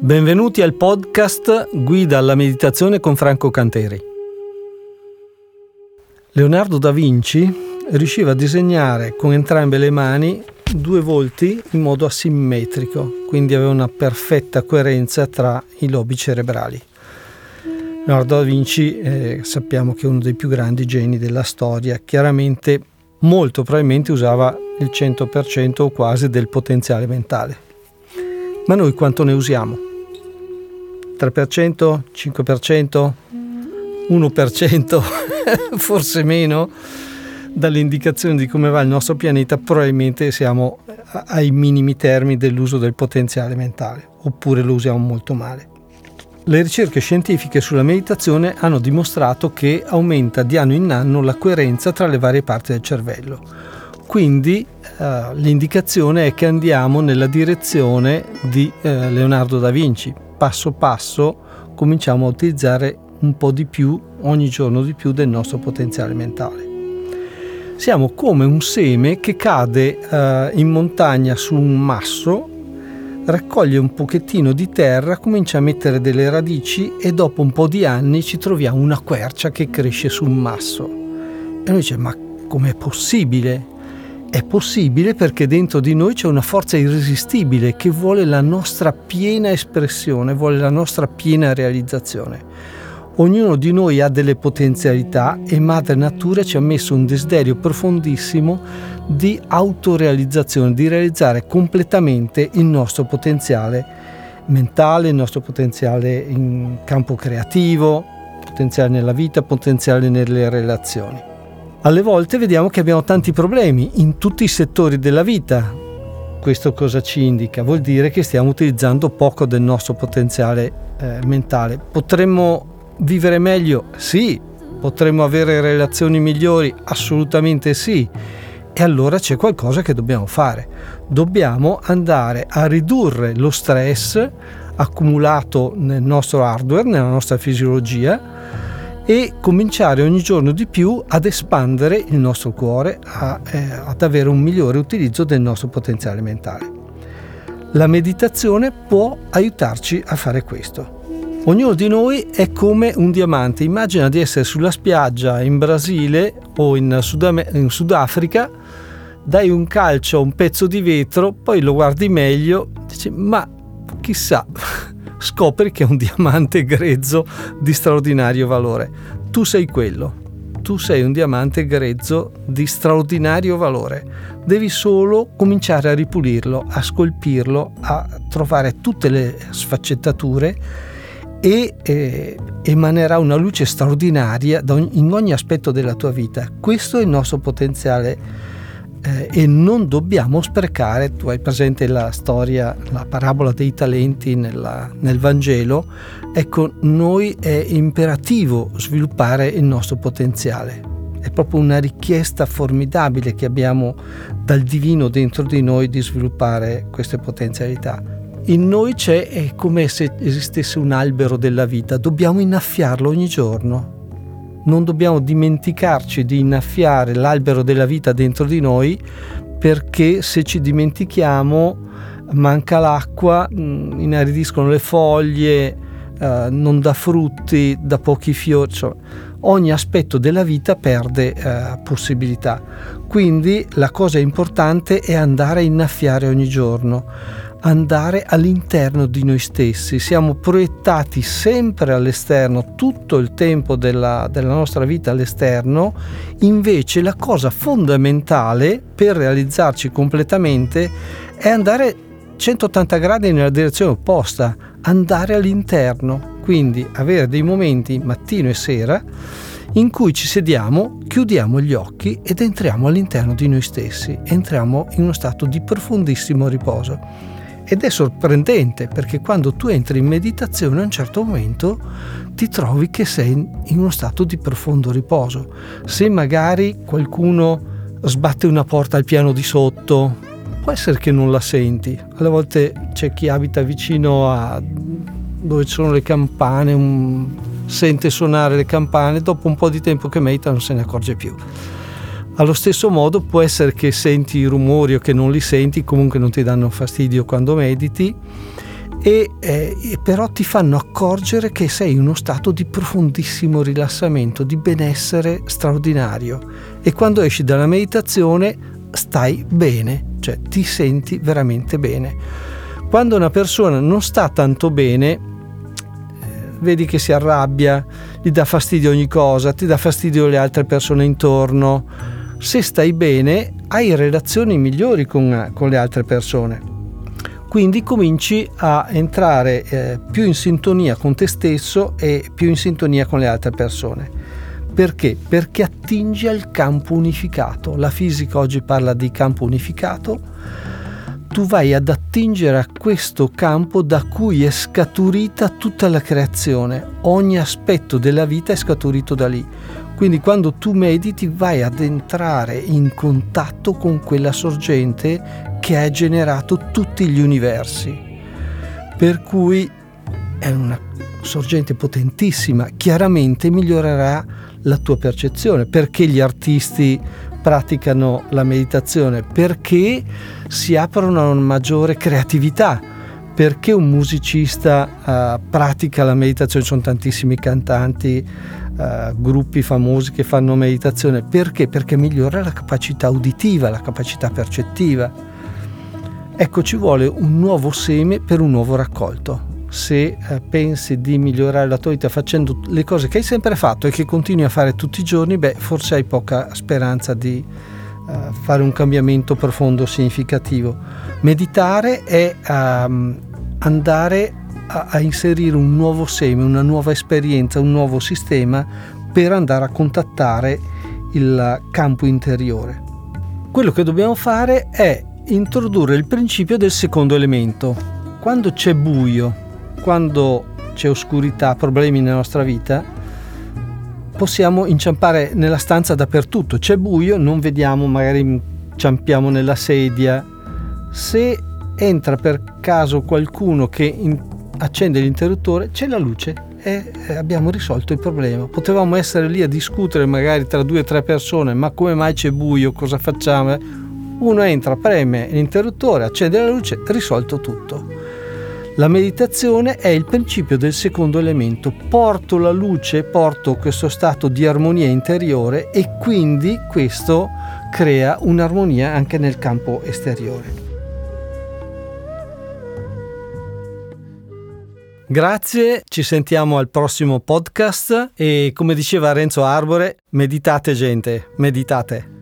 Benvenuti al podcast Guida alla meditazione con Franco Canteri. Leonardo da Vinci riusciva a disegnare con entrambe le mani due volti in modo asimmetrico, quindi aveva una perfetta coerenza tra i lobi cerebrali. Leonardo da Vinci eh, sappiamo che è uno dei più grandi geni della storia, chiaramente molto probabilmente usava il 100% o quasi del potenziale mentale. Ma noi quanto ne usiamo? 3%? 5%? 1%? Forse meno? Dalle indicazioni di come va il nostro pianeta probabilmente siamo ai minimi termini dell'uso del potenziale mentale, oppure lo usiamo molto male. Le ricerche scientifiche sulla meditazione hanno dimostrato che aumenta di anno in anno la coerenza tra le varie parti del cervello. Quindi eh, l'indicazione è che andiamo nella direzione di eh, Leonardo da Vinci. Passo passo cominciamo a utilizzare un po' di più, ogni giorno di più, del nostro potenziale mentale. Siamo come un seme che cade eh, in montagna su un masso raccoglie un pochettino di terra, comincia a mettere delle radici e dopo un po' di anni ci troviamo una quercia che cresce su un masso. E noi dice ma com'è possibile? È possibile perché dentro di noi c'è una forza irresistibile che vuole la nostra piena espressione, vuole la nostra piena realizzazione. Ognuno di noi ha delle potenzialità e Madre Natura ci ha messo un desiderio profondissimo di autorealizzazione, di realizzare completamente il nostro potenziale mentale, il nostro potenziale in campo creativo, potenziale nella vita, potenziale nelle relazioni. Alle volte vediamo che abbiamo tanti problemi in tutti i settori della vita. Questo cosa ci indica? Vuol dire che stiamo utilizzando poco del nostro potenziale eh, mentale. Potremmo vivere meglio? Sì. Potremmo avere relazioni migliori? Assolutamente sì. E allora c'è qualcosa che dobbiamo fare. Dobbiamo andare a ridurre lo stress accumulato nel nostro hardware, nella nostra fisiologia e cominciare ogni giorno di più ad espandere il nostro cuore, a, eh, ad avere un migliore utilizzo del nostro potenziale mentale. La meditazione può aiutarci a fare questo. Ognuno di noi è come un diamante. Immagina di essere sulla spiaggia in Brasile o in, Sudam- in Sudafrica, dai un calcio a un pezzo di vetro, poi lo guardi meglio, dici ma chissà, scopri che è un diamante grezzo di straordinario valore. Tu sei quello, tu sei un diamante grezzo di straordinario valore. Devi solo cominciare a ripulirlo, a scolpirlo, a trovare tutte le sfaccettature e eh, emanerà una luce straordinaria in ogni aspetto della tua vita. Questo è il nostro potenziale eh, e non dobbiamo sprecare, tu hai presente la storia, la parabola dei talenti nella, nel Vangelo, ecco, noi è imperativo sviluppare il nostro potenziale. È proprio una richiesta formidabile che abbiamo dal divino dentro di noi di sviluppare queste potenzialità in noi c'è è come se esistesse un albero della vita, dobbiamo innaffiarlo ogni giorno. Non dobbiamo dimenticarci di innaffiare l'albero della vita dentro di noi perché se ci dimentichiamo manca l'acqua, mm, inaridiscono le foglie, eh, non dà frutti, dà pochi fiori. Cioè, ogni aspetto della vita perde eh, possibilità. Quindi la cosa importante è andare a innaffiare ogni giorno andare all'interno di noi stessi, siamo proiettati sempre all'esterno, tutto il tempo della, della, nostra vita all'esterno, invece la cosa fondamentale per realizzarci completamente è andare 180 gradi nella direzione opposta, andare all'interno, quindi avere dei momenti mattino e sera in cui ci sediamo, chiudiamo gli occhi ed entriamo all'interno di noi stessi, entriamo in uno stato di profondissimo riposo. Ed è sorprendente perché quando tu entri in meditazione a un certo momento ti trovi che sei in uno stato di profondo riposo. Se magari qualcuno sbatte una porta al piano di sotto, può essere che non la senti. Alle volte c'è chi abita vicino a dove ci sono le campane, un... sente suonare le campane, dopo un po' di tempo che medita non se ne accorge più. Allo stesso modo può essere che senti i rumori o che non li senti, comunque non ti danno fastidio quando mediti e, eh, però ti fanno accorgere che sei in uno stato di profondissimo rilassamento, di benessere straordinario e quando esci dalla meditazione stai bene, cioè ti senti veramente bene. Quando una persona non sta tanto bene, eh, vedi che si arrabbia, gli dà fastidio ogni cosa, ti dà fastidio le altre persone intorno. Se stai bene, hai relazioni migliori con, con le altre persone quindi cominci a entrare eh, più in sintonia con te stesso e più in sintonia con le altre persone. Perché? Perché attingi al campo unificato. La fisica oggi parla di campo unificato. Tu vai ad attingere a questo campo da cui è scaturita tutta la creazione. Ogni aspetto della vita è scaturito da lì. Quindi quando tu mediti vai ad entrare in contatto con quella sorgente che ha generato tutti gli universi. Per cui è una sorgente potentissima, chiaramente migliorerà la tua percezione. Perché gli artisti praticano la meditazione? Perché si aprono a una maggiore creatività. Perché un musicista uh, pratica la meditazione? Ci sono tantissimi cantanti, uh, gruppi famosi che fanno meditazione. Perché? Perché migliora la capacità uditiva, la capacità percettiva. Ecco, ci vuole un nuovo seme per un nuovo raccolto. Se eh, pensi di migliorare la tua vita facendo le cose che hai sempre fatto e che continui a fare tutti i giorni, beh, forse hai poca speranza di eh, fare un cambiamento profondo, significativo. Meditare è um, andare a, a inserire un nuovo seme, una nuova esperienza, un nuovo sistema per andare a contattare il campo interiore. Quello che dobbiamo fare è introdurre il principio del secondo elemento. Quando c'è buio, quando c'è oscurità, problemi nella nostra vita, possiamo inciampare nella stanza dappertutto. C'è buio, non vediamo, magari inciampiamo nella sedia. Se entra per caso qualcuno che in- accende l'interruttore, c'è la luce e abbiamo risolto il problema. Potevamo essere lì a discutere magari tra due o tre persone, ma come mai c'è buio, cosa facciamo? Uno entra, preme l'interruttore, accende la luce, risolto tutto. La meditazione è il principio del secondo elemento. Porto la luce, porto questo stato di armonia interiore e quindi questo crea un'armonia anche nel campo esteriore. Grazie, ci sentiamo al prossimo podcast e come diceva Renzo Arbore, meditate gente, meditate.